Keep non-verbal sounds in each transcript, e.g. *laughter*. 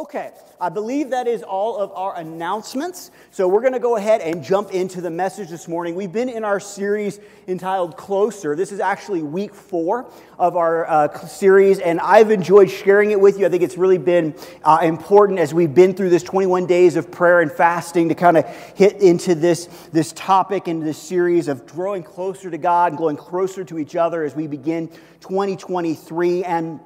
Okay, I believe that is all of our announcements. So we're going to go ahead and jump into the message this morning. We've been in our series entitled Closer. This is actually week four of our uh, series, and I've enjoyed sharing it with you. I think it's really been uh, important as we've been through this 21 days of prayer and fasting to kind of hit into this, this topic and this series of growing closer to God and growing closer to each other as we begin 2023. And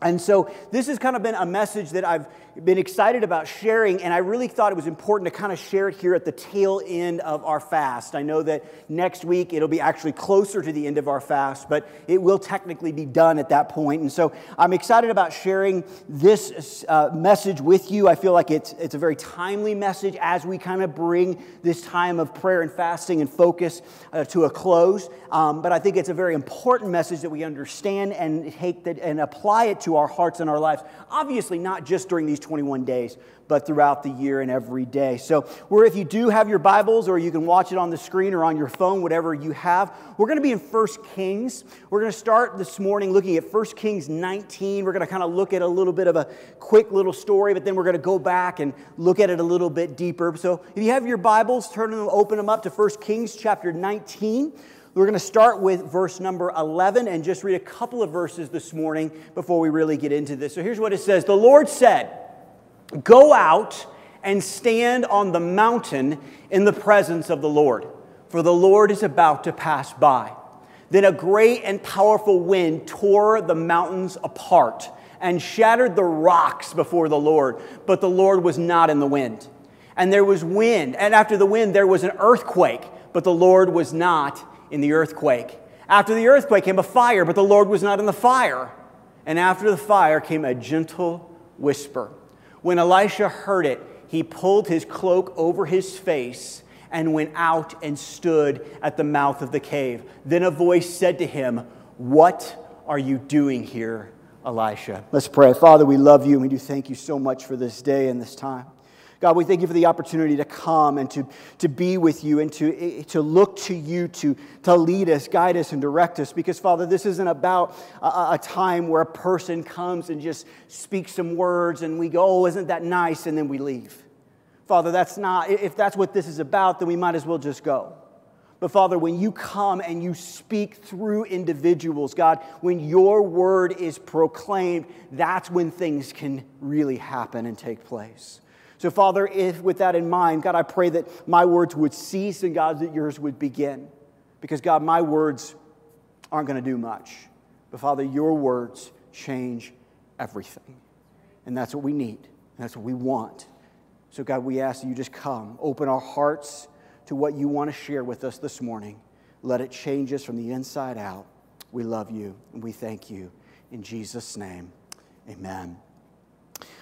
and so, this has kind of been a message that I've been excited about sharing, and I really thought it was important to kind of share it here at the tail end of our fast. I know that next week it'll be actually closer to the end of our fast, but it will technically be done at that point. And so, I'm excited about sharing this uh, message with you. I feel like it's, it's a very timely message as we kind of bring this time of prayer and fasting and focus uh, to a close. Um, but I think it's a very important message that we understand and take that and apply it to our hearts and our lives. Obviously, not just during these 21 days, but throughout the year and every day. So, where if you do have your Bibles or you can watch it on the screen or on your phone, whatever you have, we're going to be in 1 Kings. We're going to start this morning looking at 1 Kings 19. We're going to kind of look at a little bit of a quick little story, but then we're going to go back and look at it a little bit deeper. So, if you have your Bibles, turn them, open them up to 1 Kings chapter 19. We're going to start with verse number 11 and just read a couple of verses this morning before we really get into this. So here's what it says The Lord said, Go out and stand on the mountain in the presence of the Lord, for the Lord is about to pass by. Then a great and powerful wind tore the mountains apart and shattered the rocks before the Lord, but the Lord was not in the wind. And there was wind, and after the wind, there was an earthquake, but the Lord was not in the earthquake. After the earthquake came a fire, but the Lord was not in the fire. And after the fire came a gentle whisper. When Elisha heard it, he pulled his cloak over his face and went out and stood at the mouth of the cave. Then a voice said to him, What are you doing here, Elisha? Let's pray. Father, we love you and we do thank you so much for this day and this time. God, we thank you for the opportunity to come and to, to be with you and to, to look to you to, to lead us, guide us, and direct us. Because, Father, this isn't about a, a time where a person comes and just speaks some words and we go, oh, isn't that nice? And then we leave. Father, that's not, if that's what this is about, then we might as well just go. But Father, when you come and you speak through individuals, God, when your word is proclaimed, that's when things can really happen and take place. So, Father, if with that in mind, God, I pray that my words would cease and, God, that yours would begin. Because, God, my words aren't going to do much. But, Father, your words change everything. And that's what we need. And that's what we want. So, God, we ask that you just come, open our hearts to what you want to share with us this morning. Let it change us from the inside out. We love you and we thank you. In Jesus' name, amen.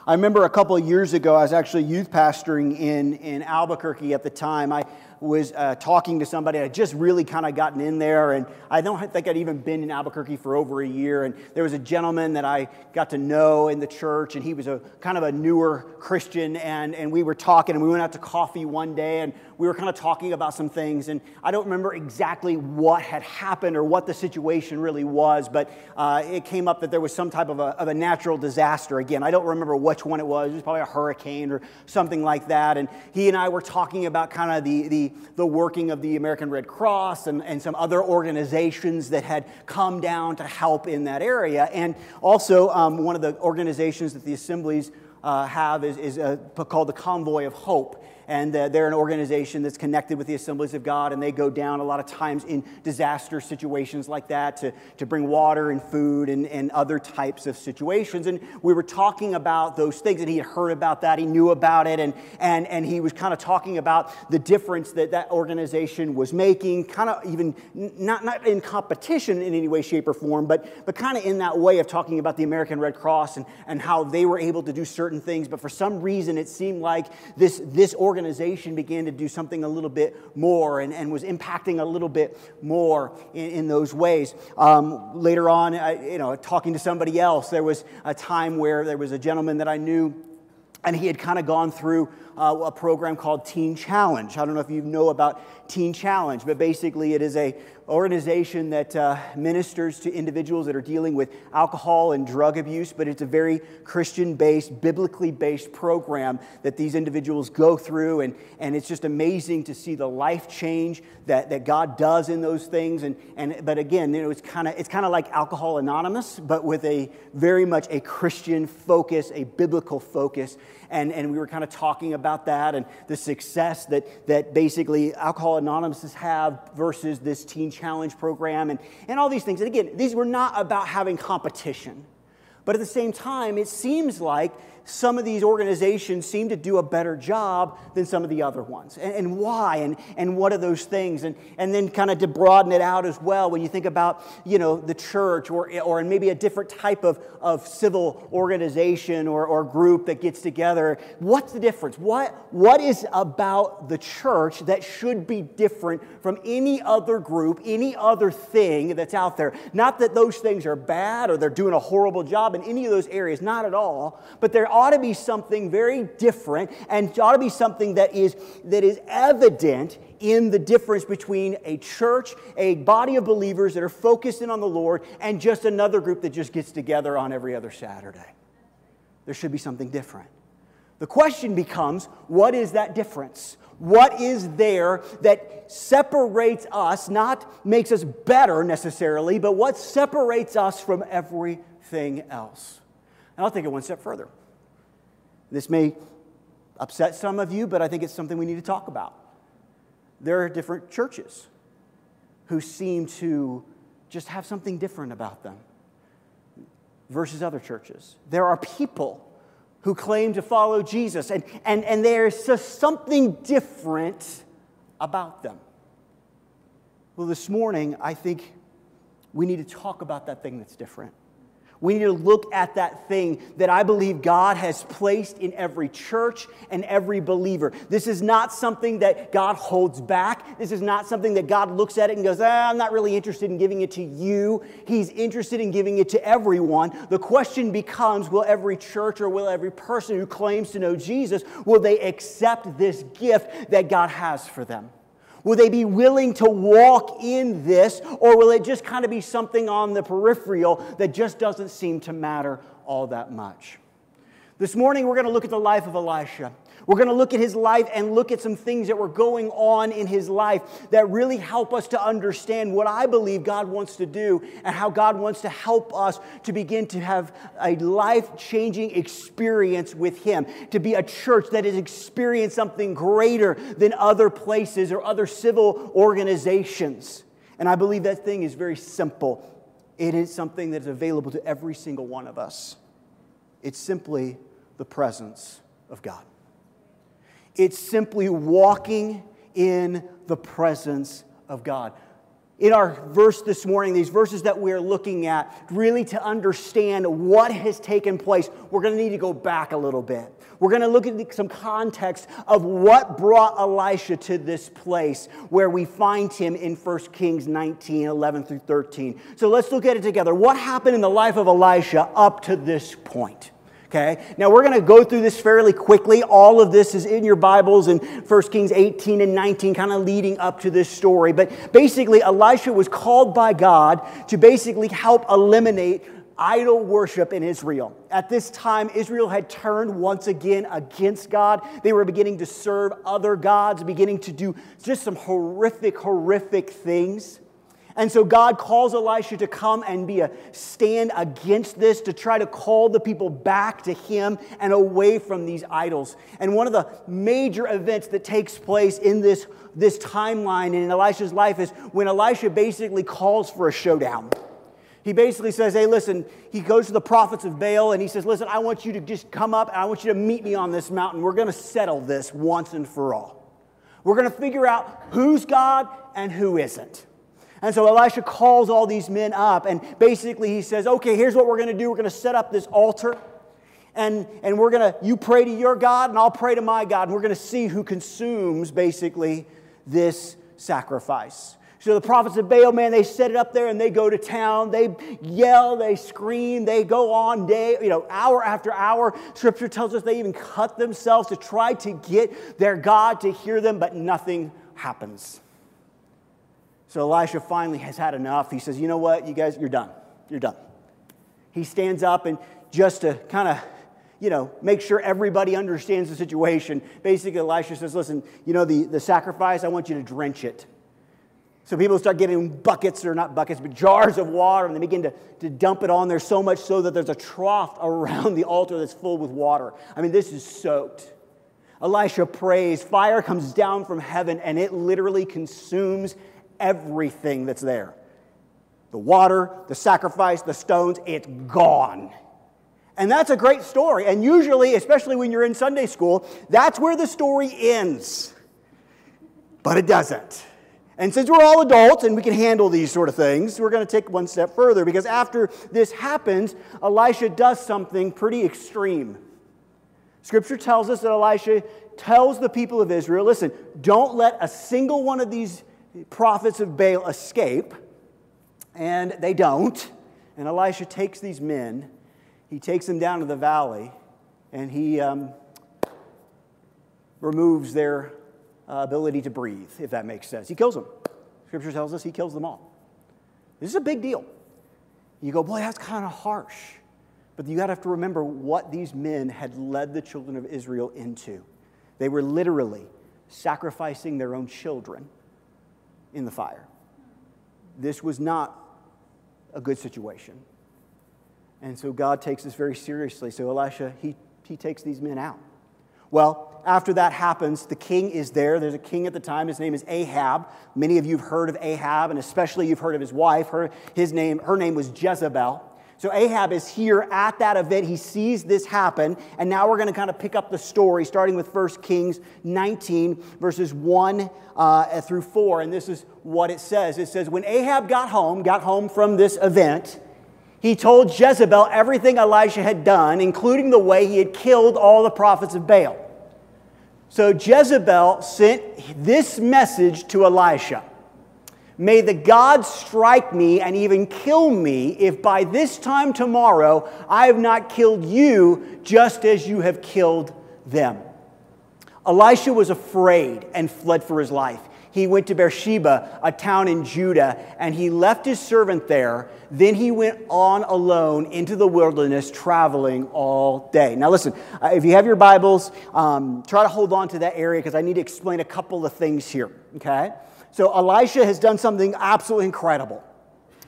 I remember a couple of years ago, I was actually youth pastoring in, in Albuquerque at the time. I was uh, talking to somebody. I just really kind of gotten in there, and I don't think I'd even been in Albuquerque for over a year. And there was a gentleman that I got to know in the church, and he was a kind of a newer Christian. And, and we were talking, and we went out to coffee one day, and we were kind of talking about some things, and I don't remember exactly what had happened or what the situation really was, but uh, it came up that there was some type of a, of a natural disaster. Again, I don't remember which one it was. It was probably a hurricane or something like that. And he and I were talking about kind of the, the, the working of the American Red Cross and, and some other organizations that had come down to help in that area. And also, um, one of the organizations that the assemblies uh, have is, is uh, called the Convoy of Hope and they're an organization that's connected with the Assemblies of God, and they go down a lot of times in disaster situations like that to, to bring water and food and, and other types of situations. And we were talking about those things, and he had heard about that, he knew about it, and, and, and he was kind of talking about the difference that that organization was making, kind of even not, not in competition in any way, shape, or form, but, but kind of in that way of talking about the American Red Cross and, and how they were able to do certain things. But for some reason, it seemed like this, this organization organization began to do something a little bit more and, and was impacting a little bit more in, in those ways. Um, later on, I, you know, talking to somebody else, there was a time where there was a gentleman that I knew, and he had kind of gone through uh, a program called Teen Challenge. I don't know if you know about Teen Challenge, but basically it is a organization that uh, ministers to individuals that are dealing with alcohol and drug abuse, but it's a very Christian based, biblically based program that these individuals go through. And, and it's just amazing to see the life change that, that God does in those things. And, and, but again, you know, it's kind of it's kind of like Alcohol Anonymous, but with a very much a Christian focus, a biblical focus and, and we were kind of talking about that and the success that, that basically Alcohol Anonymous have versus this Teen Challenge program and, and all these things. And again, these were not about having competition. But at the same time, it seems like some of these organizations seem to do a better job than some of the other ones. And, and why? And, and what are those things? And, and then kind of to broaden it out as well, when you think about, you know, the church or, or maybe a different type of, of civil organization or, or group that gets together, what's the difference? What, what is about the church that should be different from any other group, any other thing that's out there? Not that those things are bad or they're doing a horrible job in any of those areas, not at all, but there ought to be something very different and ought to be something that is, that is evident in the difference between a church, a body of believers that are focused in on the Lord, and just another group that just gets together on every other Saturday. There should be something different. The question becomes what is that difference? What is there that separates us, not makes us better necessarily, but what separates us from everything else? And I'll take it one step further. This may upset some of you, but I think it's something we need to talk about. There are different churches who seem to just have something different about them versus other churches. There are people who claim to follow Jesus, and, and, and there's just something different about them. Well, this morning, I think we need to talk about that thing that's different. We need to look at that thing that I believe God has placed in every church and every believer. This is not something that God holds back. This is not something that God looks at it and goes, ah, I'm not really interested in giving it to you. He's interested in giving it to everyone. The question becomes will every church or will every person who claims to know Jesus, will they accept this gift that God has for them? Will they be willing to walk in this, or will it just kind of be something on the peripheral that just doesn't seem to matter all that much? This morning, we're going to look at the life of Elisha. We're going to look at his life and look at some things that were going on in his life that really help us to understand what I believe God wants to do and how God wants to help us to begin to have a life changing experience with him, to be a church that has experienced something greater than other places or other civil organizations. And I believe that thing is very simple. It is something that is available to every single one of us. It's simply the presence of God. It's simply walking in the presence of God. In our verse this morning, these verses that we're looking at, really to understand what has taken place, we're going to need to go back a little bit. We're going to look at some context of what brought Elisha to this place where we find him in 1 Kings 19 11 through 13. So let's look at it together. What happened in the life of Elisha up to this point? Okay? Now we're going to go through this fairly quickly. All of this is in your Bibles in 1 Kings 18 and 19, kind of leading up to this story. But basically, Elisha was called by God to basically help eliminate idol worship in Israel. At this time, Israel had turned once again against God. They were beginning to serve other gods, beginning to do just some horrific, horrific things. And so God calls Elisha to come and be a stand against this, to try to call the people back to him and away from these idols. And one of the major events that takes place in this, this timeline in Elisha's life is when Elisha basically calls for a showdown. He basically says, Hey, listen, he goes to the prophets of Baal and he says, Listen, I want you to just come up and I want you to meet me on this mountain. We're going to settle this once and for all. We're going to figure out who's God and who isn't. And so Elisha calls all these men up, and basically he says, Okay, here's what we're going to do. We're going to set up this altar, and, and we're going to, you pray to your God, and I'll pray to my God, and we're going to see who consumes basically this sacrifice. So the prophets of Baal, man, they set it up there and they go to town. They yell, they scream, they go on day, you know, hour after hour. Scripture tells us they even cut themselves to try to get their God to hear them, but nothing happens. So Elisha finally has had enough. He says, You know what, you guys, you're done. You're done. He stands up and just to kind of you know, make sure everybody understands the situation. Basically, Elisha says, listen, you know, the, the sacrifice, I want you to drench it. So people start getting buckets, or not buckets, but jars of water, and they begin to, to dump it on there so much so that there's a trough around the altar that's filled with water. I mean, this is soaked. Elisha prays, fire comes down from heaven, and it literally consumes everything that's there the water, the sacrifice, the stones, it's gone. And that's a great story. And usually, especially when you're in Sunday school, that's where the story ends. But it doesn't. And since we're all adults and we can handle these sort of things, we're going to take one step further because after this happens, Elisha does something pretty extreme. Scripture tells us that Elisha tells the people of Israel listen, don't let a single one of these prophets of Baal escape. And they don't. And Elisha takes these men, he takes them down to the valley, and he um, removes their uh, ability to breathe, if that makes sense. He kills them. Scripture tells us he kills them all. This is a big deal. You go, boy, that's kind of harsh. But you got to have to remember what these men had led the children of Israel into. They were literally sacrificing their own children in the fire. This was not a good situation. And so God takes this very seriously. So Elisha, he, he takes these men out. Well, after that happens, the king is there. There's a king at the time. His name is Ahab. Many of you have heard of Ahab, and especially you've heard of his wife. Her, his name, her name was Jezebel. So Ahab is here at that event. He sees this happen. And now we're going to kind of pick up the story, starting with 1 Kings 19, verses 1 uh, through 4. And this is what it says it says, When Ahab got home, got home from this event, he told Jezebel everything Elisha had done, including the way he had killed all the prophets of Baal. So Jezebel sent this message to Elisha May the gods strike me and even kill me if by this time tomorrow I have not killed you just as you have killed them. Elisha was afraid and fled for his life he went to Beersheba, a town in Judah, and he left his servant there. Then he went on alone into the wilderness, traveling all day. Now, listen, uh, if you have your Bibles, um, try to hold on to that area because I need to explain a couple of things here, okay? So, Elisha has done something absolutely incredible.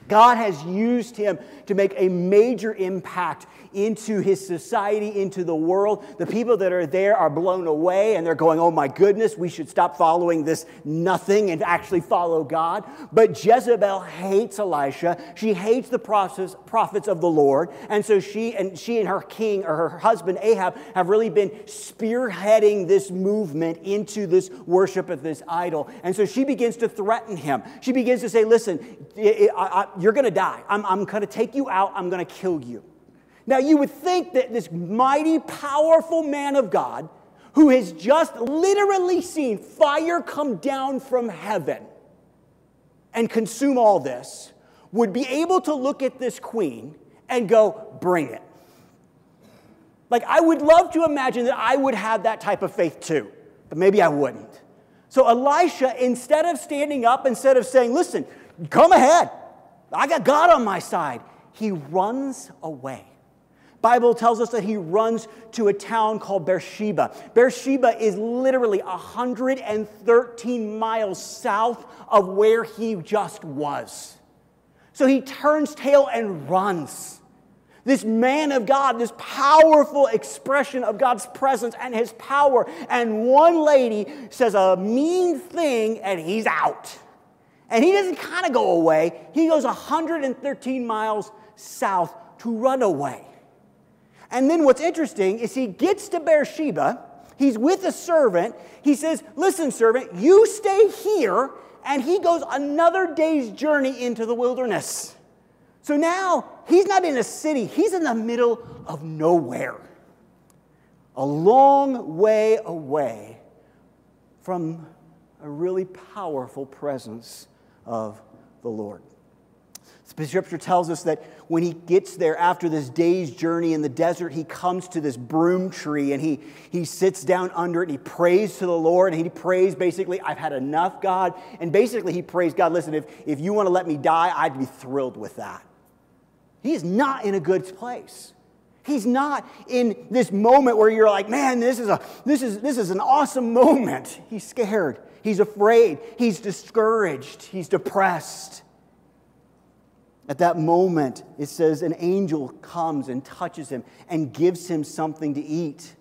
God has used him to make a major impact into his society, into the world. The people that are there are blown away and they're going, oh my goodness, we should stop following this nothing and actually follow God. But Jezebel hates Elisha. She hates the prophets of the Lord. And so she and she and her king or her husband Ahab have really been spearheading this movement into this worship of this idol. And so she begins to threaten him. She begins to say, listen, you're going to die. I'm, I'm going to take you out. I'm going to kill you. Now, you would think that this mighty, powerful man of God, who has just literally seen fire come down from heaven and consume all this, would be able to look at this queen and go, Bring it. Like, I would love to imagine that I would have that type of faith too, but maybe I wouldn't. So, Elisha, instead of standing up, instead of saying, Listen, come ahead, I got God on my side, he runs away. Bible tells us that he runs to a town called Beersheba. Beersheba is literally 113 miles south of where he just was. So he turns tail and runs. This man of God, this powerful expression of God's presence and his power. And one lady says a mean thing and he's out. And he doesn't kind of go away, he goes 113 miles south to run away. And then what's interesting is he gets to Beersheba. He's with a servant. He says, Listen, servant, you stay here. And he goes another day's journey into the wilderness. So now he's not in a city, he's in the middle of nowhere, a long way away from a really powerful presence of the Lord. Scripture tells us that when he gets there after this day's journey in the desert, he comes to this broom tree and he, he sits down under it and he prays to the Lord. And he prays basically, I've had enough, God. And basically, he prays, God, listen, if, if you want to let me die, I'd be thrilled with that. He is not in a good place. He's not in this moment where you're like, man, this is, a, this is, this is an awesome moment. He's scared. He's afraid. He's discouraged. He's depressed. At that moment, it says an angel comes and touches him and gives him something to eat.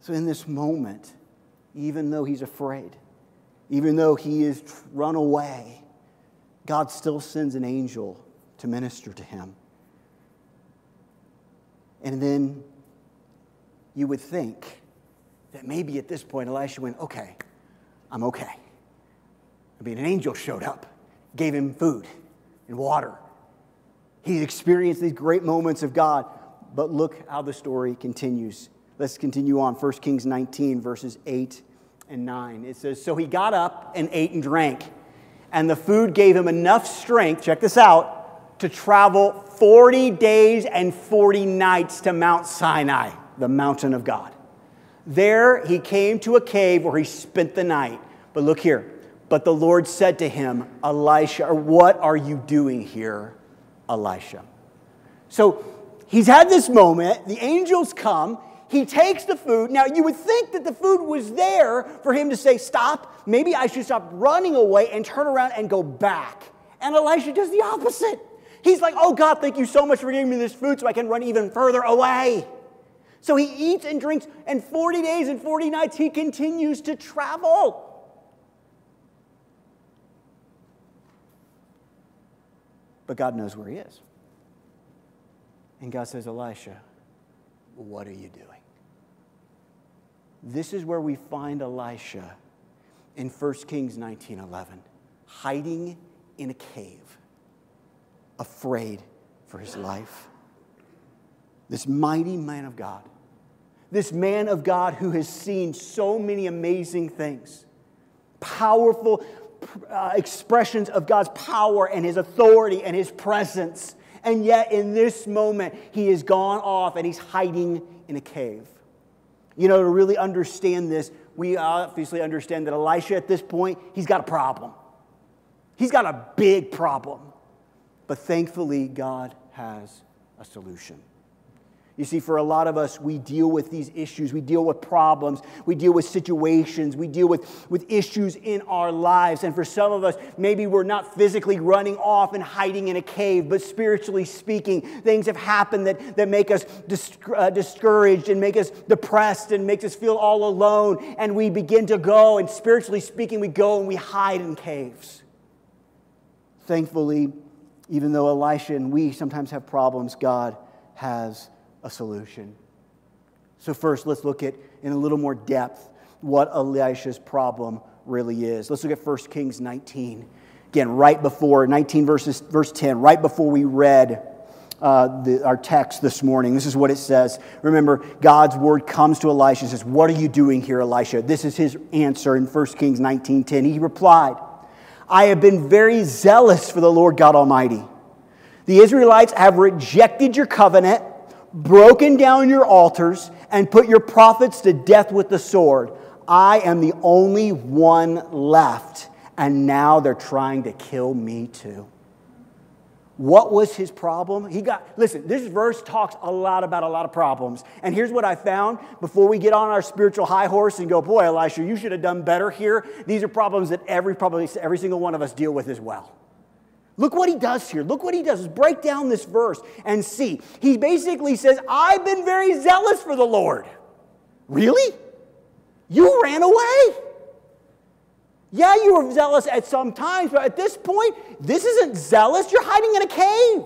So, in this moment, even though he's afraid, even though he is run away, God still sends an angel to minister to him. And then you would think that maybe at this point Elisha went, okay, I'm okay. I mean, an angel showed up, gave him food and water. He experienced these great moments of God. But look how the story continues. Let's continue on. 1 Kings 19, verses 8 and 9. It says, So he got up and ate and drank, and the food gave him enough strength, check this out, to travel 40 days and 40 nights to Mount Sinai, the mountain of God. There he came to a cave where he spent the night. But look here. But the Lord said to him, Elisha, what are you doing here, Elisha? So he's had this moment. The angels come. He takes the food. Now, you would think that the food was there for him to say, Stop, maybe I should stop running away and turn around and go back. And Elisha does the opposite. He's like, Oh God, thank you so much for giving me this food so I can run even further away. So he eats and drinks, and 40 days and 40 nights he continues to travel. But God knows where he is. And God says, Elisha, what are you doing? This is where we find Elisha in 1 Kings 19:11, hiding in a cave, afraid for his life. This mighty man of God, this man of God who has seen so many amazing things, powerful uh, expressions of God's power and his authority and his presence. And yet, in this moment, he has gone off and he's hiding in a cave. You know, to really understand this, we obviously understand that Elisha at this point, he's got a problem. He's got a big problem. But thankfully, God has a solution. You see, for a lot of us, we deal with these issues. We deal with problems. We deal with situations. We deal with, with issues in our lives. And for some of us, maybe we're not physically running off and hiding in a cave, but spiritually speaking, things have happened that, that make us dis- uh, discouraged and make us depressed and makes us feel all alone. And we begin to go, and spiritually speaking, we go and we hide in caves. Thankfully, even though Elisha and we sometimes have problems, God has a solution. So, first, let's look at in a little more depth what Elisha's problem really is. Let's look at 1 Kings 19. Again, right before 19 verses, verse 10, right before we read uh, the, our text this morning. This is what it says. Remember, God's word comes to Elisha and says, What are you doing here, Elisha? This is his answer in 1 Kings 19:10. He replied, I have been very zealous for the Lord God Almighty. The Israelites have rejected your covenant broken down your altars, and put your prophets to death with the sword. I am the only one left, and now they're trying to kill me too. What was his problem? He got, listen, this verse talks a lot about a lot of problems. And here's what I found before we get on our spiritual high horse and go, boy, Elisha, you should have done better here. These are problems that every, probably every single one of us deal with as well. Look what he does here. Look what he does is break down this verse and see. He basically says, I've been very zealous for the Lord. Really? You ran away. Yeah, you were zealous at some times, but at this point, this isn't zealous. You're hiding in a cave.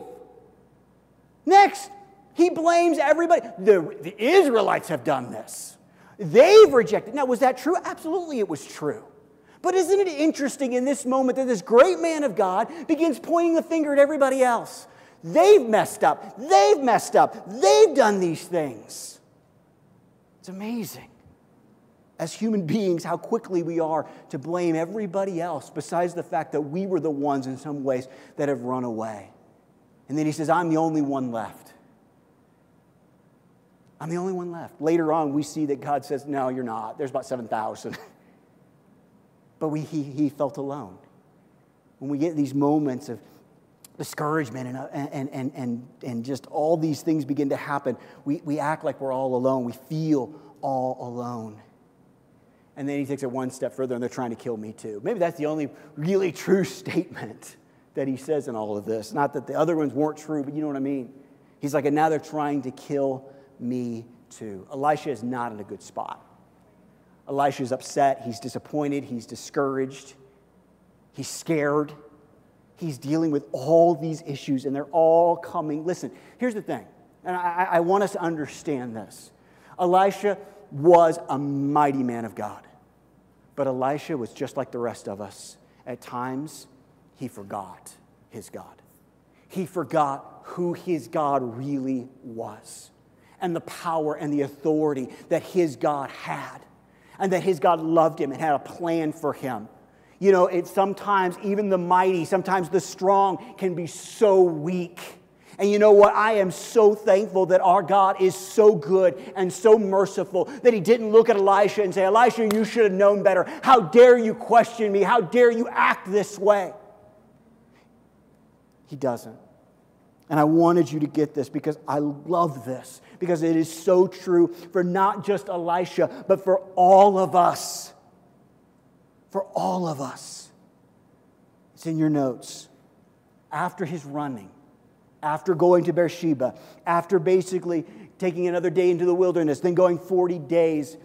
Next, he blames everybody. The, the Israelites have done this. They've rejected. Now, was that true? Absolutely, it was true. But isn't it interesting in this moment that this great man of God begins pointing the finger at everybody else? They've messed up. They've messed up. They've done these things. It's amazing. as human beings, how quickly we are to blame everybody else besides the fact that we were the ones in some ways that have run away. And then he says, I'm the only one left. I'm the only one left. Later on, we see that God says, No, you're not. There's about 7,000. *laughs* but we, he, he felt alone. When we get these moments of discouragement uh, and, and, and, and, and just all these things begin to happen, we, we act like we're all alone. We feel all alone. And then he takes it one step further and they're trying to kill me too. Maybe that's the only really true statement that he says in all of this. Not that the other ones weren't true, but you know what I mean. He's like, and now they're trying to kill me too. Elisha is not in a good spot. Elisha is upset, he's disappointed, he's discouraged, he's scared. He's dealing with all these issues, and they're all coming. Listen, here's the thing, and I, I want us to understand this. Elisha was a mighty man of God. But Elisha was just like the rest of us. At times, he forgot his God. He forgot who his God really was and the power and the authority that his God had, and that his God loved him and had a plan for him. You know, it sometimes even the mighty, sometimes the strong can be so weak and you know what? I am so thankful that our God is so good and so merciful that he didn't look at Elisha and say, Elisha, you should have known better. How dare you question me? How dare you act this way? He doesn't. And I wanted you to get this because I love this, because it is so true for not just Elisha, but for all of us. For all of us. It's in your notes. After his running, after going to Beersheba, after basically taking another day into the wilderness, then going 40 days.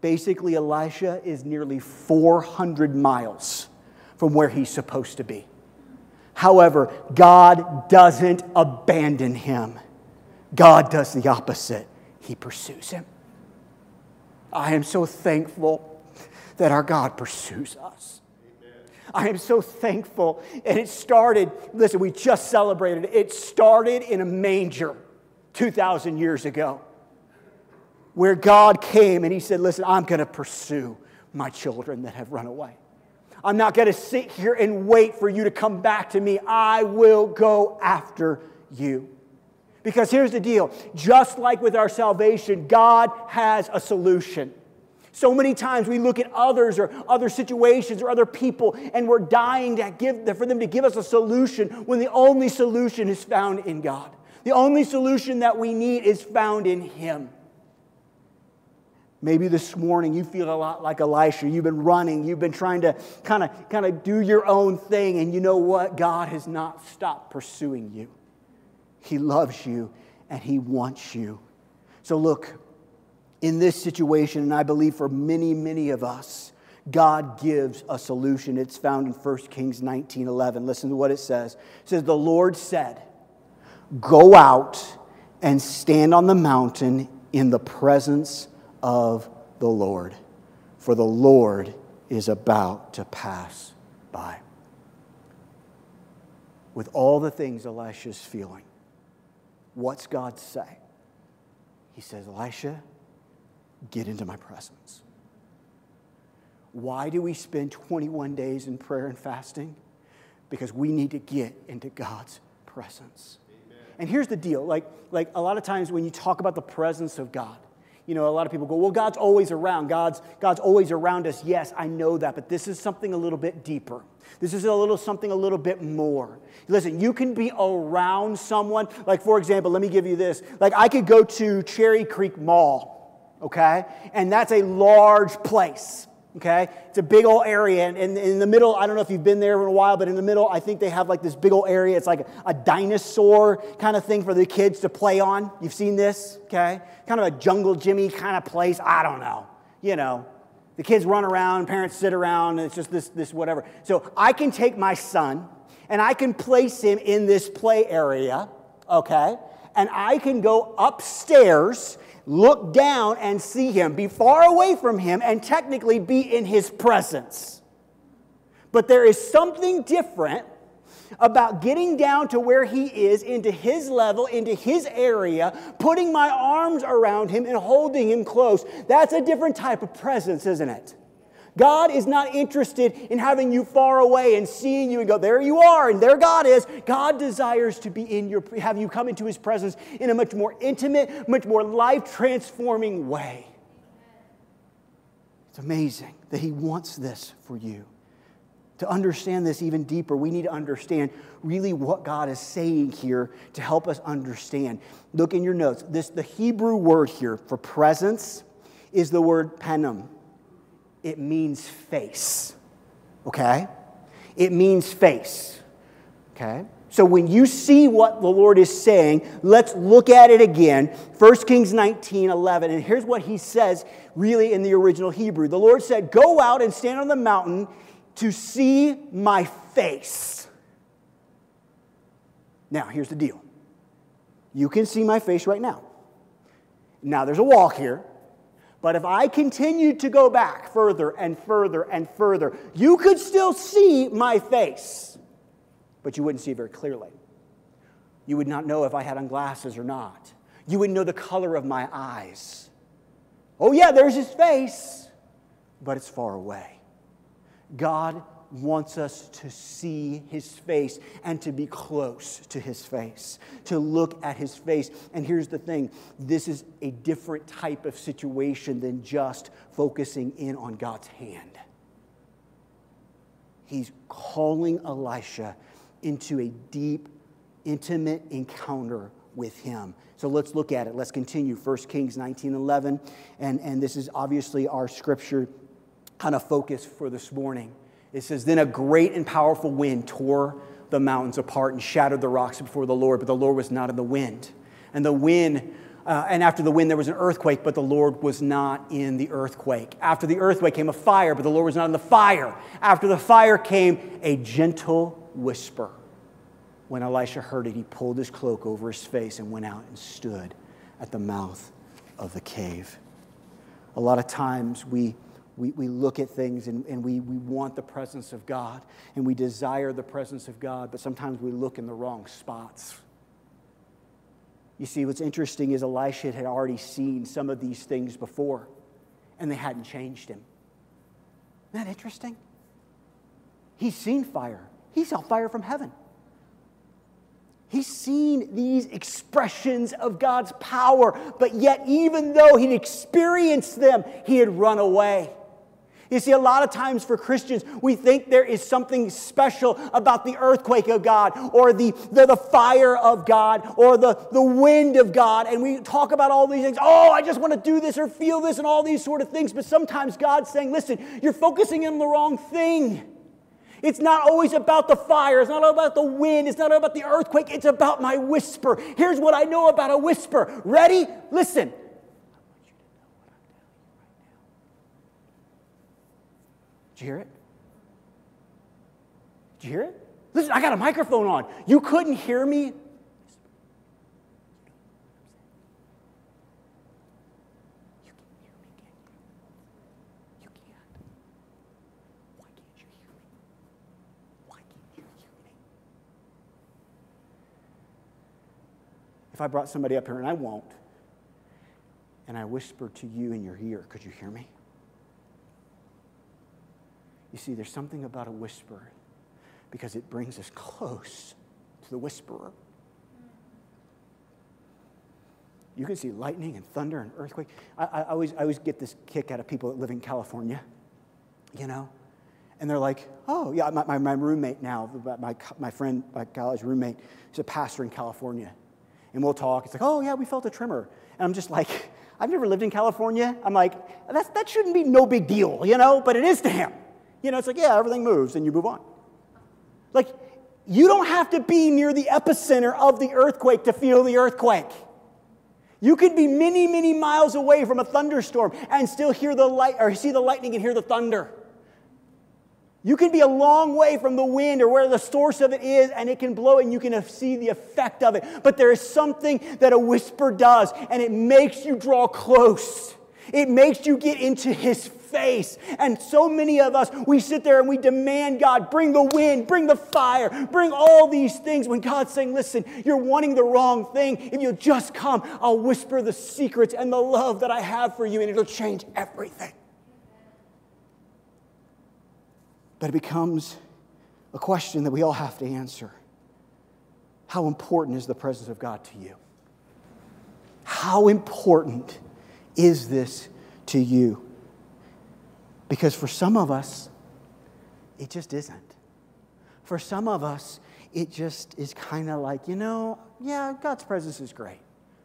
Basically, Elisha is nearly 400 miles from where he's supposed to be. However, God doesn't abandon him, God does the opposite. He pursues him. I am so thankful that our God pursues us. I am so thankful. And it started, listen, we just celebrated it. It started in a manger 2,000 years ago where God came and He said, Listen, I'm going to pursue my children that have run away. I'm not going to sit here and wait for you to come back to me. I will go after you. Because here's the deal just like with our salvation, God has a solution. So many times we look at others or other situations or other people and we're dying to give, for them to give us a solution when the only solution is found in God. The only solution that we need is found in Him. Maybe this morning you feel a lot like Elisha. You've been running, you've been trying to kind of kind of do your own thing, and you know what? God has not stopped pursuing you. He loves you and He wants you. So look, in this situation, and I believe for many, many of us, God gives a solution. It's found in 1 Kings 19 11. Listen to what it says. It says, The Lord said, Go out and stand on the mountain in the presence of the Lord, for the Lord is about to pass by. With all the things Elisha's feeling, what's God say? He says, Elisha, get into my presence. Why do we spend 21 days in prayer and fasting? Because we need to get into God's presence. Amen. And here's the deal like, like a lot of times when you talk about the presence of God, you know, a lot of people go, well, God's always around. God's, God's always around us. Yes, I know that, but this is something a little bit deeper. This is a little something a little bit more. Listen, you can be around someone. Like, for example, let me give you this. Like, I could go to Cherry Creek Mall okay? And that's a large place, okay? It's a big old area. And in, in, the middle, I don't know if you've been there in a while, but in the middle, I think they have like this big old area. It's like a dinosaur kind of thing for the kids to play on. You've seen this, okay? Kind of a jungle Jimmy kind of place. I don't know. You know, the kids run around, parents sit around, and it's just this, this whatever. So I can take my son and I can place him in this play area, okay? And I can go upstairs look down and see him, be far away from him, and technically be in his presence. But there is something different about getting down to where he is, into his level, into his area, putting my arms around him and holding him close. That's a different type of presence, isn't it? God is not interested in having you far away and seeing you and go, there you are, and there God is. God desires to be in your, have you come into his presence in a much more intimate, much more life transforming way. It's amazing that he wants this for you. To understand this even deeper, we need to understand really what God is saying here to help us understand. Look in your notes. This the Hebrew word here for presence is the word panim it means face. Okay? It means face. Okay? So when you see what the Lord is saying, let's look at it again. 1 Kings 19 11. And here's what he says really in the original Hebrew. The Lord said, Go out and stand on the mountain to see my face. Now, here's the deal you can see my face right now. Now, there's a wall here, but if I continued to go back further and further and further, you could still see my face, but you wouldn't see very clearly. You would not know if I had on glasses or not. You wouldn't know the color of my eyes. Oh, yeah, there's his face, but it's far away. God wants us to see his face and to be close to his face, to look at his face. And here's the thing this is a different type of situation than just focusing in on God's hand. He's calling Elisha into a deep, intimate encounter with him. So let's look at it. Let's continue. 1 Kings 19 11. And, and this is obviously our scripture kind of focus for this morning. It says, Then a great and powerful wind tore the mountains apart and shattered the rocks before the Lord, but the Lord was not in the wind. And the wind, uh, and after the wind, there was an earthquake, but the Lord was not in the earthquake. After the earthquake came a fire, but the Lord was not in the fire. After the fire came a gentle whisper. When Elisha heard it, he pulled his cloak over his face and went out and stood at the mouth of the cave. A lot of times we we, we look at things and, and we, we want the presence of God and we desire the presence of God, but sometimes we look in the wrong spots. You see, what's interesting is Elisha had already seen some of these things before and they hadn't changed him. Isn't that interesting? He's seen fire, he saw fire from heaven. He's seen these expressions of God's power, but yet, even though he'd experienced them, he had run away. You see, a lot of times for Christians, we think there is something special about the earthquake of God or the, the, the, fire of God or the, the wind of God. And we talk about all these things. Oh, I just want to do this or feel this and all these sort of things. But sometimes God's saying, listen, you're focusing on the wrong thing. It's not always about the fire. It's not about the wind. It's not about the earthquake. It's about my whisper. Here's what I know about a whisper. Ready? Listen. Did you hear it? Did you hear it? Listen, I got a microphone on. You couldn't hear me? You can't hear me, you? You can't. Why can't you hear me? Why can't you hear me? If I brought somebody up here, and I won't, and I whisper to you in your ear, could you hear me? You see, there's something about a whisper because it brings us close to the whisperer. You can see lightning and thunder and earthquake. I, I, always, I always get this kick out of people that live in California, you know? And they're like, oh, yeah, my, my, my roommate now, my, my friend, my college roommate, he's a pastor in California. And we'll talk. It's like, oh, yeah, we felt a tremor. And I'm just like, *laughs* I've never lived in California. I'm like, That's, that shouldn't be no big deal, you know? But it is to him. You know, it's like, yeah, everything moves and you move on. Like, you don't have to be near the epicenter of the earthquake to feel the earthquake. You could be many, many miles away from a thunderstorm and still hear the light or see the lightning and hear the thunder. You can be a long way from the wind or where the source of it is, and it can blow, and you can see the effect of it. But there is something that a whisper does, and it makes you draw close. It makes you get into his face. And so many of us, we sit there and we demand God, bring the wind, bring the fire, bring all these things. When God's saying, listen, you're wanting the wrong thing. If you'll just come, I'll whisper the secrets and the love that I have for you, and it'll change everything. But it becomes a question that we all have to answer How important is the presence of God to you? How important is this to you? Because for some of us, it just isn't. For some of us, it just is kind of like, you know, yeah, God's presence is great,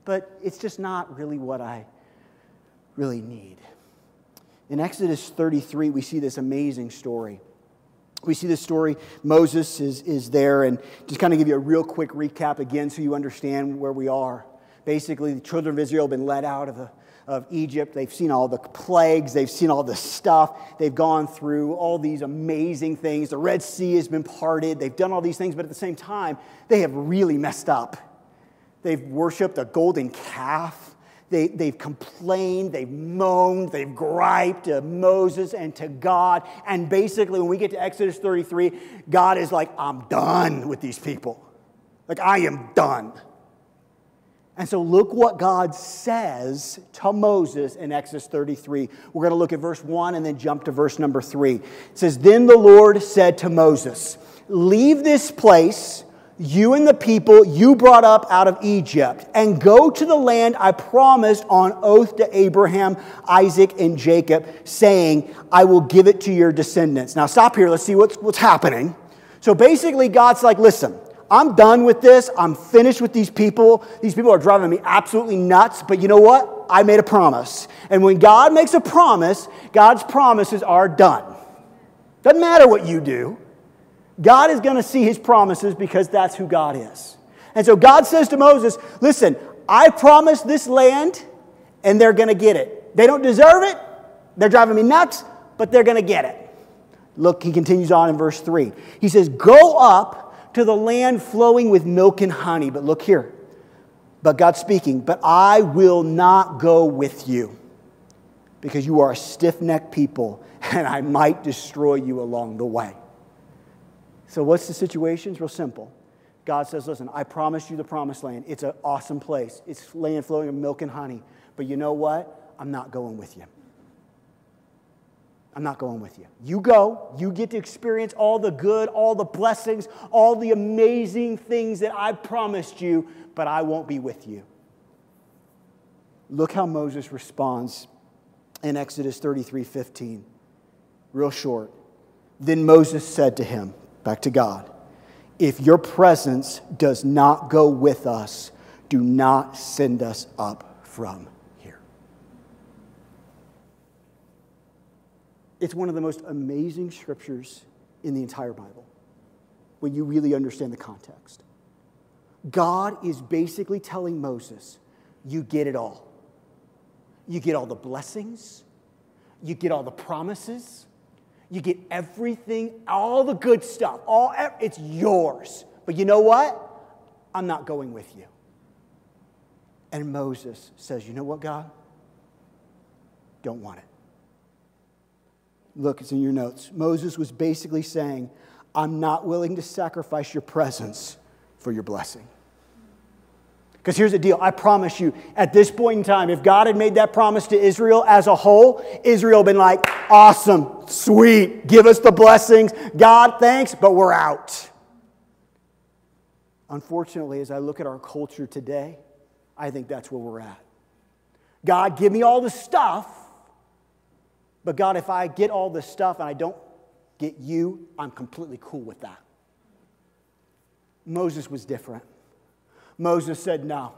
but it's just not really what I really need. In Exodus 33, we see this amazing story. We see this story. Moses is, is there, and just kind of give you a real quick recap again so you understand where we are. Basically, the children of Israel have been led out of, the, of Egypt. They've seen all the plagues, they've seen all the stuff. They've gone through all these amazing things. The Red Sea has been parted. They've done all these things, but at the same time, they have really messed up. They've worshiped a golden calf. They, they've complained, they've moaned, they've griped to Moses and to God. And basically, when we get to Exodus 33, God is like, I'm done with these people. Like, I am done. And so, look what God says to Moses in Exodus 33. We're going to look at verse 1 and then jump to verse number 3. It says, Then the Lord said to Moses, Leave this place you and the people you brought up out of Egypt, and go to the land I promised on oath to Abraham, Isaac, and Jacob, saying, I will give it to your descendants. Now, stop here. Let's see what's, what's happening. So basically, God's like, listen, I'm done with this. I'm finished with these people. These people are driving me absolutely nuts. But you know what? I made a promise. And when God makes a promise, God's promises are done. Doesn't matter what you do. God is going to see his promises because that's who God is. And so God says to Moses, Listen, I promised this land and they're going to get it. They don't deserve it. They're driving me nuts, but they're going to get it. Look, he continues on in verse 3. He says, Go up to the land flowing with milk and honey. But look here. But God's speaking, but I will not go with you because you are a stiff necked people and I might destroy you along the way. So, what's the situation? It's real simple. God says, Listen, I promised you the promised land. It's an awesome place. It's land flowing with milk and honey. But you know what? I'm not going with you. I'm not going with you. You go, you get to experience all the good, all the blessings, all the amazing things that I promised you, but I won't be with you. Look how Moses responds in Exodus 33 15. Real short. Then Moses said to him, Back to God. If your presence does not go with us, do not send us up from here. It's one of the most amazing scriptures in the entire Bible when you really understand the context. God is basically telling Moses, You get it all. You get all the blessings, you get all the promises, you get everything, all the good stuff. All it's yours. But you know what? I'm not going with you. And Moses says, "You know what, God? Don't want it." Look, it's in your notes. Moses was basically saying, "I'm not willing to sacrifice your presence for your blessing." Because here's the deal I promise you, at this point in time, if God had made that promise to Israel as a whole, Israel had been like, awesome, sweet, give us the blessings. God, thanks, but we're out. Unfortunately, as I look at our culture today, I think that's where we're at. God, give me all the stuff, but God, if I get all this stuff and I don't get you, I'm completely cool with that. Moses was different. Moses said no.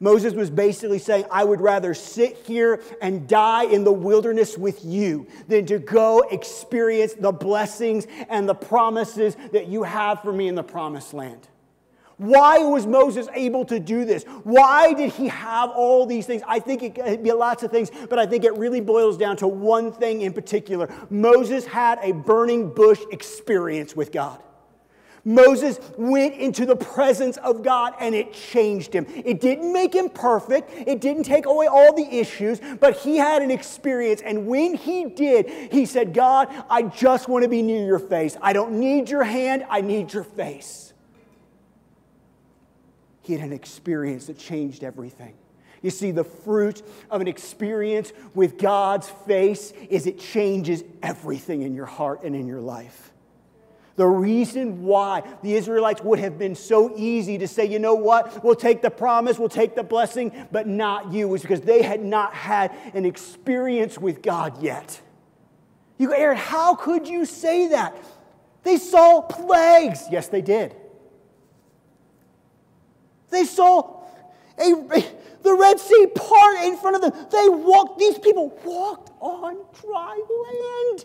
Moses was basically saying, I would rather sit here and die in the wilderness with you than to go experience the blessings and the promises that you have for me in the promised land. Why was Moses able to do this? Why did he have all these things? I think it could be lots of things, but I think it really boils down to one thing in particular. Moses had a burning bush experience with God. Moses went into the presence of God and it changed him. It didn't make him perfect, it didn't take away all the issues, but he had an experience. And when he did, he said, God, I just want to be near your face. I don't need your hand, I need your face. He had an experience that changed everything. You see, the fruit of an experience with God's face is it changes everything in your heart and in your life. The reason why the Israelites would have been so easy to say, you know what, we'll take the promise, we'll take the blessing, but not you, was because they had not had an experience with God yet. You go, Aaron, how could you say that? They saw plagues. Yes, they did. They saw a, the Red Sea part in front of them. They walked, these people walked on dry land.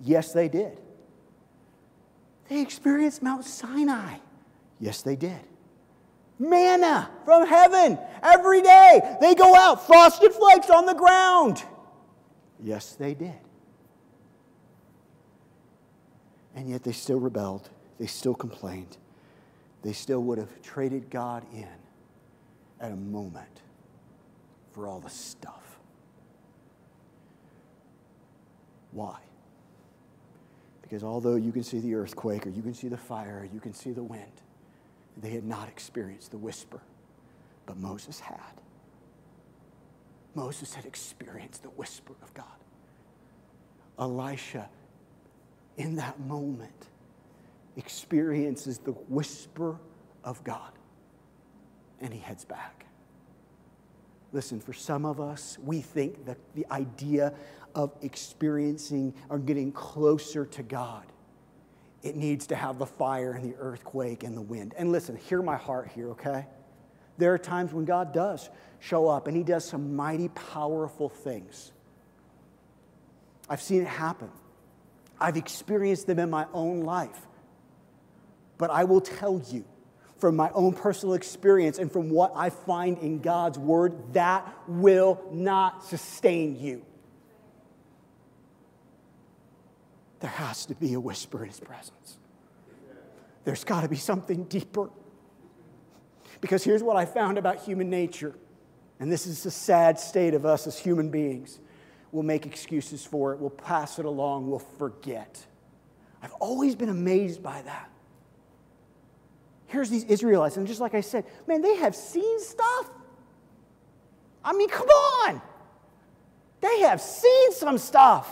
Yes, they did. They experienced Mount Sinai. Yes, they did. Manna from heaven every day. They go out, frosted flakes on the ground. Yes, they did. And yet they still rebelled. They still complained. They still would have traded God in at a moment for all the stuff. Why? Because although you can see the earthquake, or you can see the fire, or you can see the wind, they had not experienced the whisper, but Moses had. Moses had experienced the whisper of God. Elisha, in that moment, experiences the whisper of God, and he heads back. Listen, for some of us, we think that the idea of experiencing or getting closer to God, it needs to have the fire and the earthquake and the wind. And listen, hear my heart here, okay? There are times when God does show up and He does some mighty, powerful things. I've seen it happen, I've experienced them in my own life. But I will tell you, from my own personal experience and from what I find in God's word, that will not sustain you. There has to be a whisper in his presence. There's got to be something deeper. Because here's what I found about human nature, and this is the sad state of us as human beings. We'll make excuses for it, we'll pass it along, we'll forget. I've always been amazed by that. Here's these Israelites, and just like I said, man, they have seen stuff. I mean, come on. They have seen some stuff.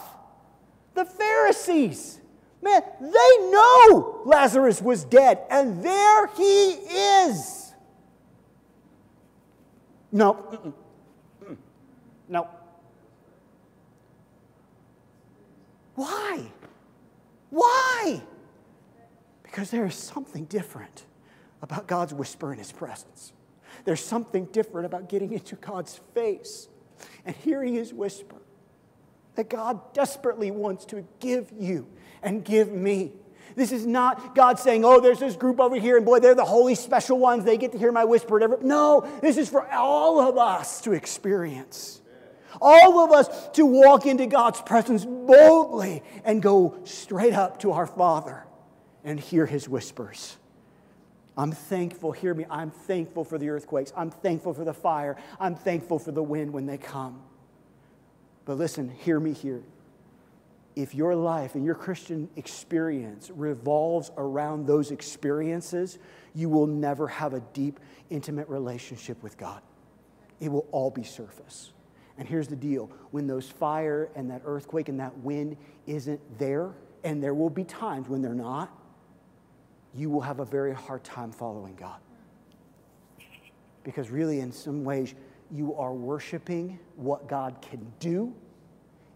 The Pharisees, man, they know Lazarus was dead, and there he is. No, no. Why? Why? Because there is something different about God's whisper in His presence. There's something different about getting into God's face and hearing His whisper that God desperately wants to give you and give me. This is not God saying, oh, there's this group over here, and boy, they're the holy special ones. They get to hear my whisper. Whatever. No, this is for all of us to experience. All of us to walk into God's presence boldly and go straight up to our Father and hear his whispers. I'm thankful, hear me, I'm thankful for the earthquakes. I'm thankful for the fire. I'm thankful for the wind when they come. But listen, hear me here. If your life and your Christian experience revolves around those experiences, you will never have a deep, intimate relationship with God. It will all be surface. And here's the deal when those fire and that earthquake and that wind isn't there, and there will be times when they're not, you will have a very hard time following God. Because really, in some ways, you are worshiping what God can do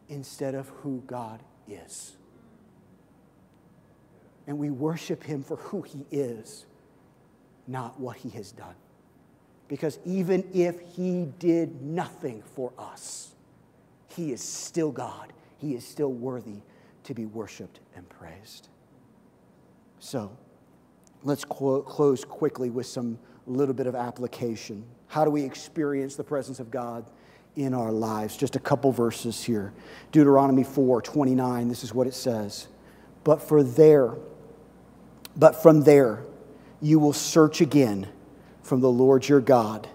instead of who God is. And we worship Him for who He is, not what He has done. Because even if He did nothing for us, He is still God. He is still worthy to be worshiped and praised. So, let's close quickly with some little bit of application. How do we experience the presence of God in our lives? Just a couple verses here. Deuteronomy 4 29, this is what it says. But for there But from there, you will search again from the Lord your God.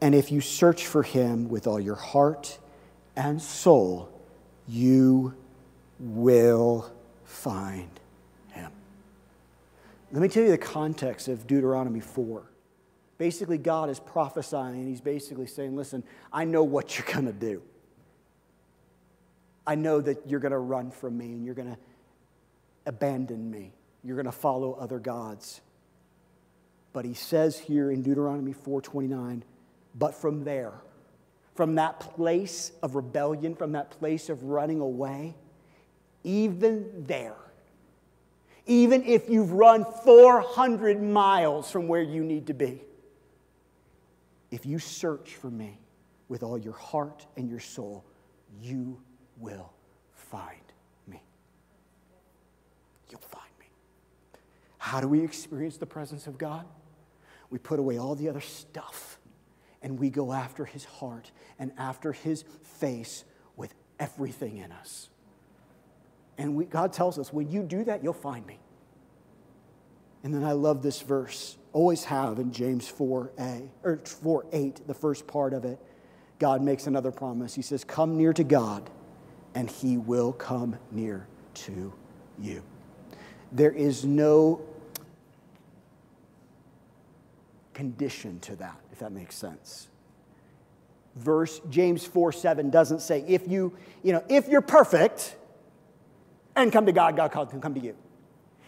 And if you search for him with all your heart and soul, you will find. Let me tell you the context of Deuteronomy 4. Basically, God is prophesying, and he's basically saying, Listen, I know what you're going to do. I know that you're going to run from me and you're going to abandon me. You're going to follow other gods. But he says here in Deuteronomy 4:29, but from there, from that place of rebellion, from that place of running away, even there, even if you've run 400 miles from where you need to be, if you search for me with all your heart and your soul, you will find me. You'll find me. How do we experience the presence of God? We put away all the other stuff and we go after his heart and after his face with everything in us. And we, God tells us, when you do that, you'll find me. And then I love this verse, always have in James 4a, or 4 8, the first part of it. God makes another promise. He says, Come near to God, and he will come near to you. There is no condition to that, if that makes sense. Verse James 4 7 doesn't say, if you, you know, if you're perfect and come to God, God can come to you.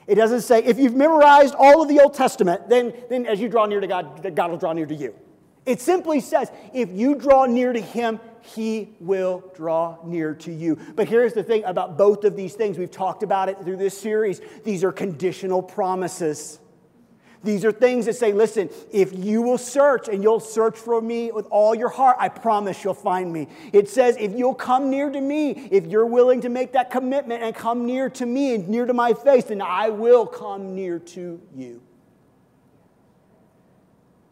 It doesn't say, if you've memorized all of the Old Testament, then, then as you draw near to God, God will draw near to you. It simply says, if you draw near to Him, He will draw near to you. But here's the thing about both of these things. We've talked about it through this series. These are conditional promises. These are things that say, listen, if you will search and you'll search for me with all your heart, I promise you'll find me. It says, if you'll come near to me, if you're willing to make that commitment and come near to me and near to my face, then I will come near to you.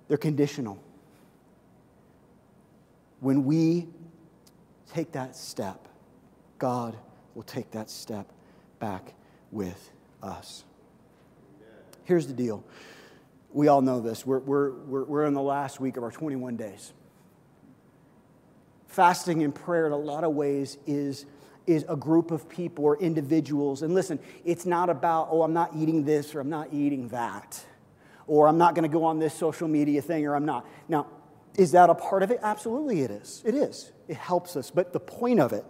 They're conditional. When we take that step, God will take that step back with us. Here's the deal we all know this. We're, we're, we're, we're in the last week of our 21 days. Fasting and prayer, in a lot of ways, is, is a group of people or individuals. And listen, it's not about, oh, I'm not eating this or I'm not eating that, or I'm not going to go on this social media thing or I'm not. Now, is that a part of it? Absolutely, it is. It is. It helps us. But the point of it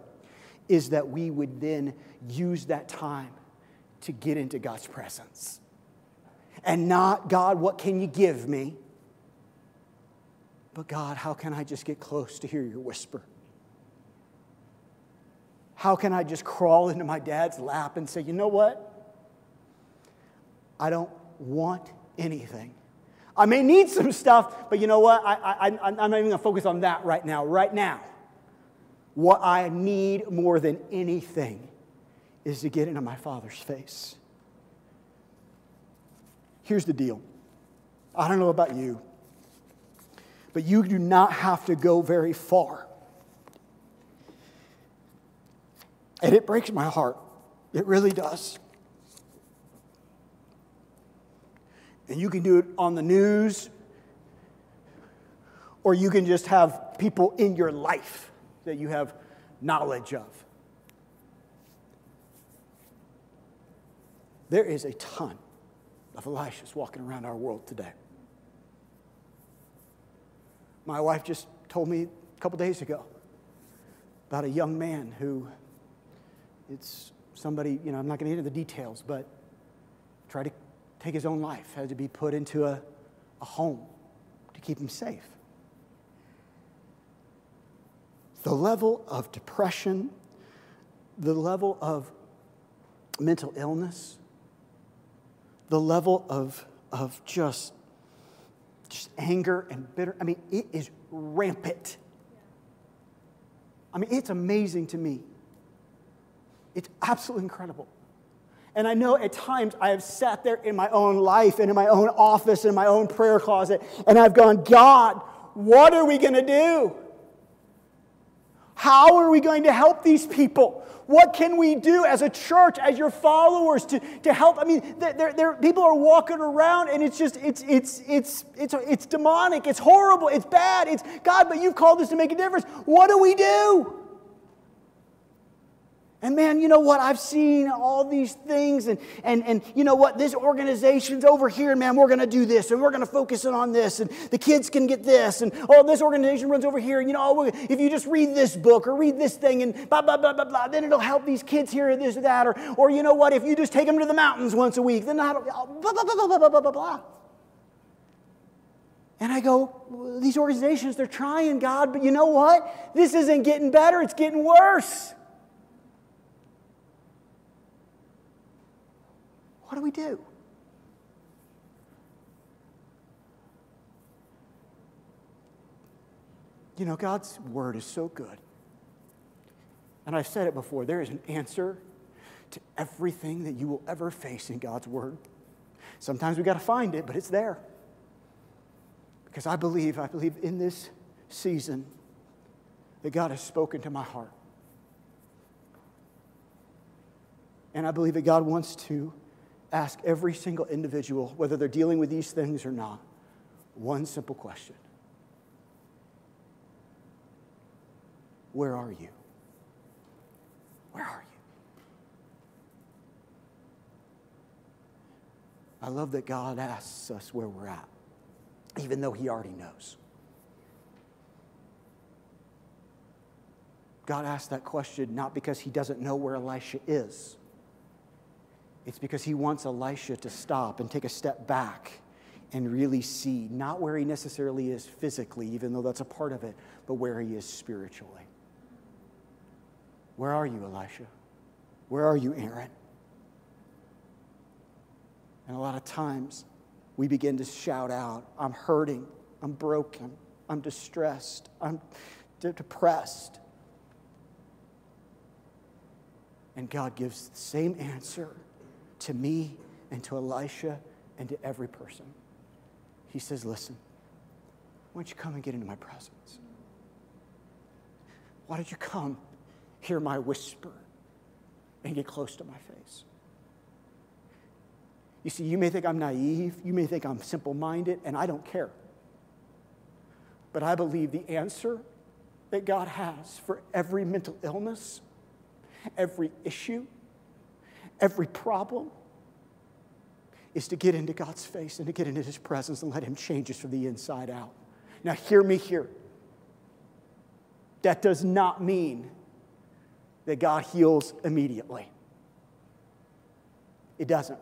is that we would then use that time to get into God's presence and not, God, what can you give me? But God, how can I just get close to hear your whisper? How can I just crawl into my dad's lap and say, you know what? I don't want anything. I may need some stuff, but you know what? I, I'm not even going to focus on that right now. Right now, what I need more than anything is to get into my Father's face. Here's the deal I don't know about you, but you do not have to go very far. And it breaks my heart. It really does. And you can do it on the news, or you can just have people in your life that you have knowledge of. There is a ton of Elishas walking around our world today. My wife just told me a couple days ago about a young man who it's somebody, you know, I'm not going to get into the details, but tried to take his own life, had to be put into a, a home to keep him safe. The level of depression, the level of mental illness, the level of, of just, just anger and bitter, I mean, it is rampant. I mean, it's amazing to me. It's absolutely incredible. And I know at times I have sat there in my own life and in my own office, in my own prayer closet, and I've gone, God, what are we going to do? How are we going to help these people? What can we do as a church, as your followers, to, to help? I mean, they're, they're, people are walking around and it's just, it's, it's, it's, it's, it's demonic, it's horrible, it's bad, it's God, but you've called us to make a difference. What do we do? And man, you know what? I've seen all these things, and, and, and you know what? This organization's over here, and man, we're going to do this, and we're going to focus in on this, and the kids can get this, and oh, this organization runs over here, and you know, if you just read this book or read this thing, and blah, blah, blah, blah, blah, then it'll help these kids here, this or that, or, or you know what? If you just take them to the mountains once a week, then that'll, blah, blah, blah, blah, blah, blah, blah, blah. And I go, these organizations, they're trying, God, but you know what? This isn't getting better, it's getting worse. What do we do? You know, God's word is so good. And I've said it before there is an answer to everything that you will ever face in God's word. Sometimes we got to find it, but it's there. Because I believe, I believe in this season that God has spoken to my heart. And I believe that God wants to ask every single individual, whether they're dealing with these things or not, one simple question Where are you? Where are you? I love that God asks us where we're at, even though He already knows. God asked that question not because He doesn't know where Elisha is it's because he wants Elisha to stop and take a step back and really see not where he necessarily is physically, even though that's a part of it, but where he is spiritually. Where are you, Elisha? Where are you, Aaron? And a lot of times we begin to shout out, I'm hurting, I'm broken, I'm distressed, I'm depressed. And God gives the same answer to me and to Elisha and to every person. He says, Listen, why don't you come and get into my presence? Why don't you come hear my whisper and get close to my face? You see, you may think I'm naive, you may think I'm simple minded, and I don't care. But I believe the answer that God has for every mental illness, every issue, every problem is to get into God's face and to get into His presence and let Him change us from the inside out. Now, hear me here. That does not mean that God heals immediately. It doesn't.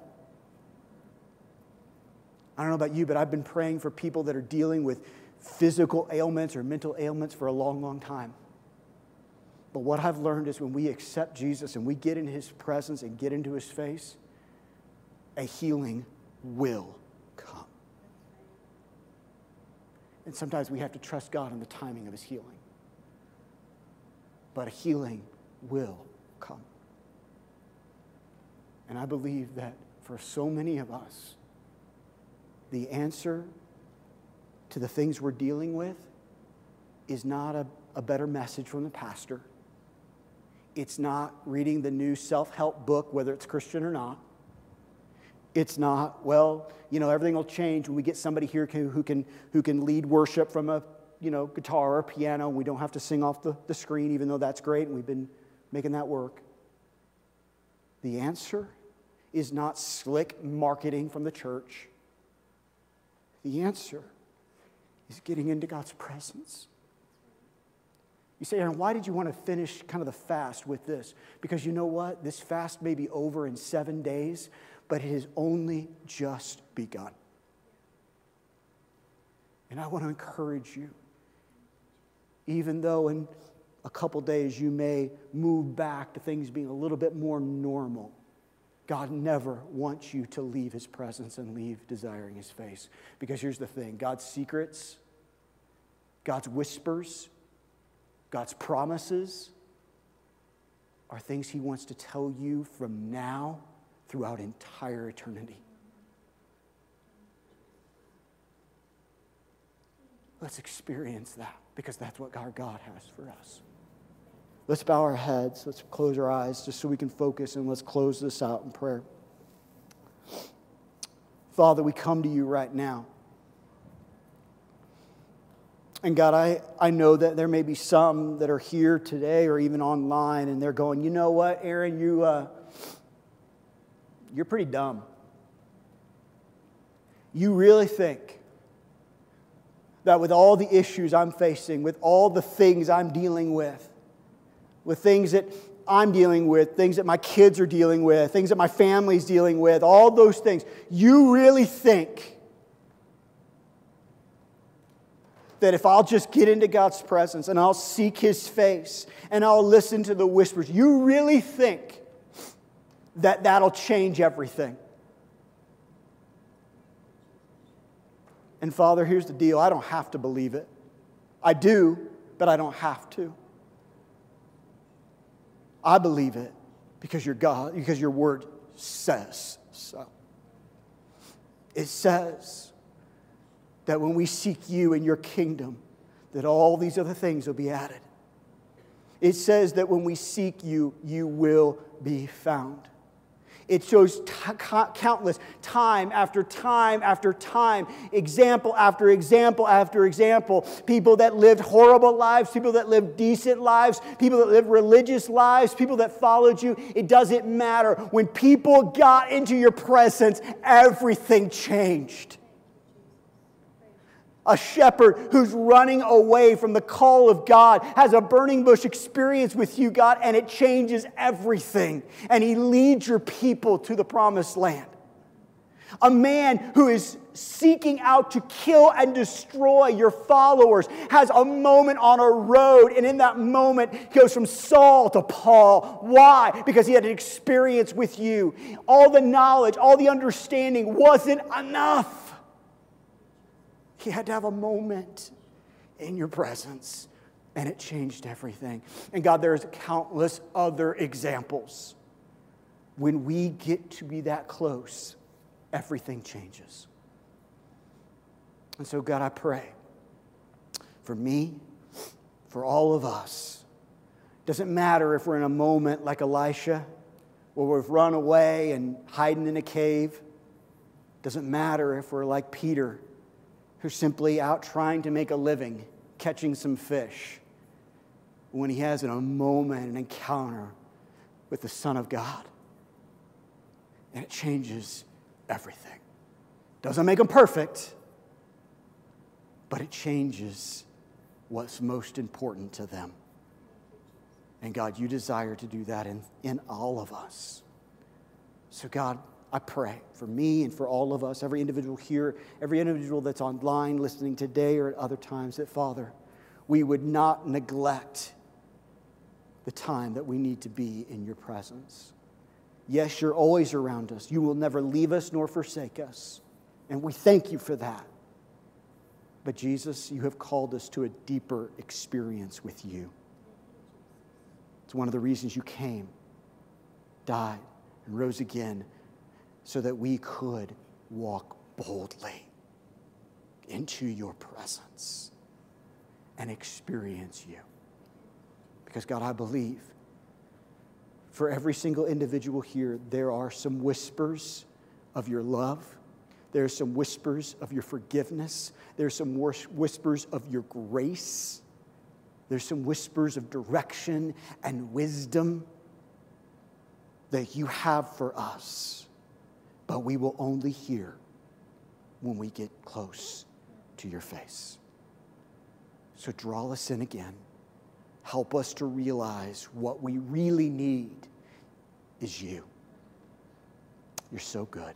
I don't know about you, but I've been praying for people that are dealing with physical ailments or mental ailments for a long, long time. But what I've learned is when we accept Jesus and we get in his presence and get into his face, a healing will come. And sometimes we have to trust God in the timing of his healing. But a healing will come. And I believe that for so many of us, the answer to the things we're dealing with is not a, a better message from the pastor it's not reading the new self help book, whether it's Christian or not. It's not, well, you know, everything will change when we get somebody here who can, who can lead worship from a you know, guitar or piano, we don't have to sing off the, the screen, even though that's great, and we've been making that work. The answer is not slick marketing from the church. The answer is getting into God's presence you say, Aaron, why did you want to finish kind of the fast with this? Because you know what? This fast may be over in seven days, but it has only just begun. And I want to encourage you, even though in a couple days you may move back to things being a little bit more normal, God never wants you to leave his presence and leave desiring his face. Because here's the thing God's secrets, God's whispers, God's promises are things He wants to tell you from now throughout entire eternity. Let's experience that because that's what our God has for us. Let's bow our heads. Let's close our eyes just so we can focus and let's close this out in prayer. Father, we come to you right now. And God, I, I know that there may be some that are here today or even online and they're going, you know what, Aaron, you, uh, you're pretty dumb. You really think that with all the issues I'm facing, with all the things I'm dealing with, with things that I'm dealing with, things that my kids are dealing with, things that my family's dealing with, all those things, you really think that if I'll just get into God's presence and I'll seek His face and I'll listen to the whispers, you really think that that'll change everything? And Father, here's the deal I don't have to believe it. I do, but I don't have to. I believe it because your God, because your word says so. It says that when we seek you and your kingdom, that all these other things will be added. It says that when we seek you, you will be found. It shows t- countless time after time after time, example after example after example. People that lived horrible lives, people that lived decent lives, people that lived religious lives, people that followed you. It doesn't matter. When people got into your presence, everything changed a shepherd who's running away from the call of God, has a burning bush experience with you, God, and it changes everything. And he leads your people to the promised land. A man who is seeking out to kill and destroy your followers has a moment on a road, and in that moment, he goes from Saul to Paul. Why? Because he had an experience with you. All the knowledge, all the understanding wasn't enough. He had to have a moment in your presence, and it changed everything. And God, there's countless other examples. When we get to be that close, everything changes. And so, God, I pray for me, for all of us. Doesn't matter if we're in a moment like Elisha, or we've run away and hiding in a cave. Doesn't matter if we're like Peter who's simply out trying to make a living, catching some fish, when he has in a moment an encounter with the Son of God. And it changes everything. Doesn't make them perfect, but it changes what's most important to them. And God, you desire to do that in, in all of us. So, God, I pray for me and for all of us, every individual here, every individual that's online listening today or at other times, that Father, we would not neglect the time that we need to be in your presence. Yes, you're always around us. You will never leave us nor forsake us. And we thank you for that. But Jesus, you have called us to a deeper experience with you. It's one of the reasons you came, died, and rose again so that we could walk boldly into your presence and experience you. Because, God, I believe for every single individual here, there are some whispers of your love. There are some whispers of your forgiveness. There are some whispers of your grace. There's some whispers of direction and wisdom that you have for us but we will only hear when we get close to your face. So draw us in again. Help us to realize what we really need is you. You're so good.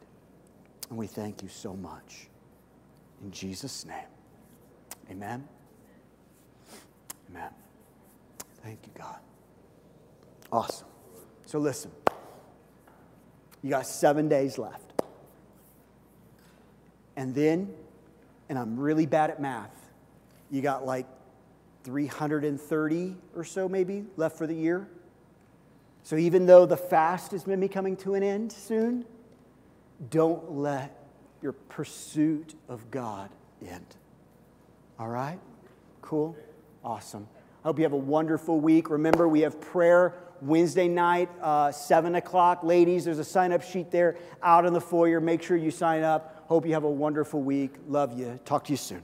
And we thank you so much. In Jesus' name, amen. Amen. Thank you, God. Awesome. So listen. You got seven days left. And then, and I'm really bad at math, you got like 330 or so maybe left for the year. So even though the fast is maybe coming to an end soon, don't let your pursuit of God end. All right? Cool? Awesome. I hope you have a wonderful week. Remember, we have prayer Wednesday night, uh, 7 o'clock. Ladies, there's a sign up sheet there out in the foyer. Make sure you sign up. Hope you have a wonderful week. Love you. Talk to you soon.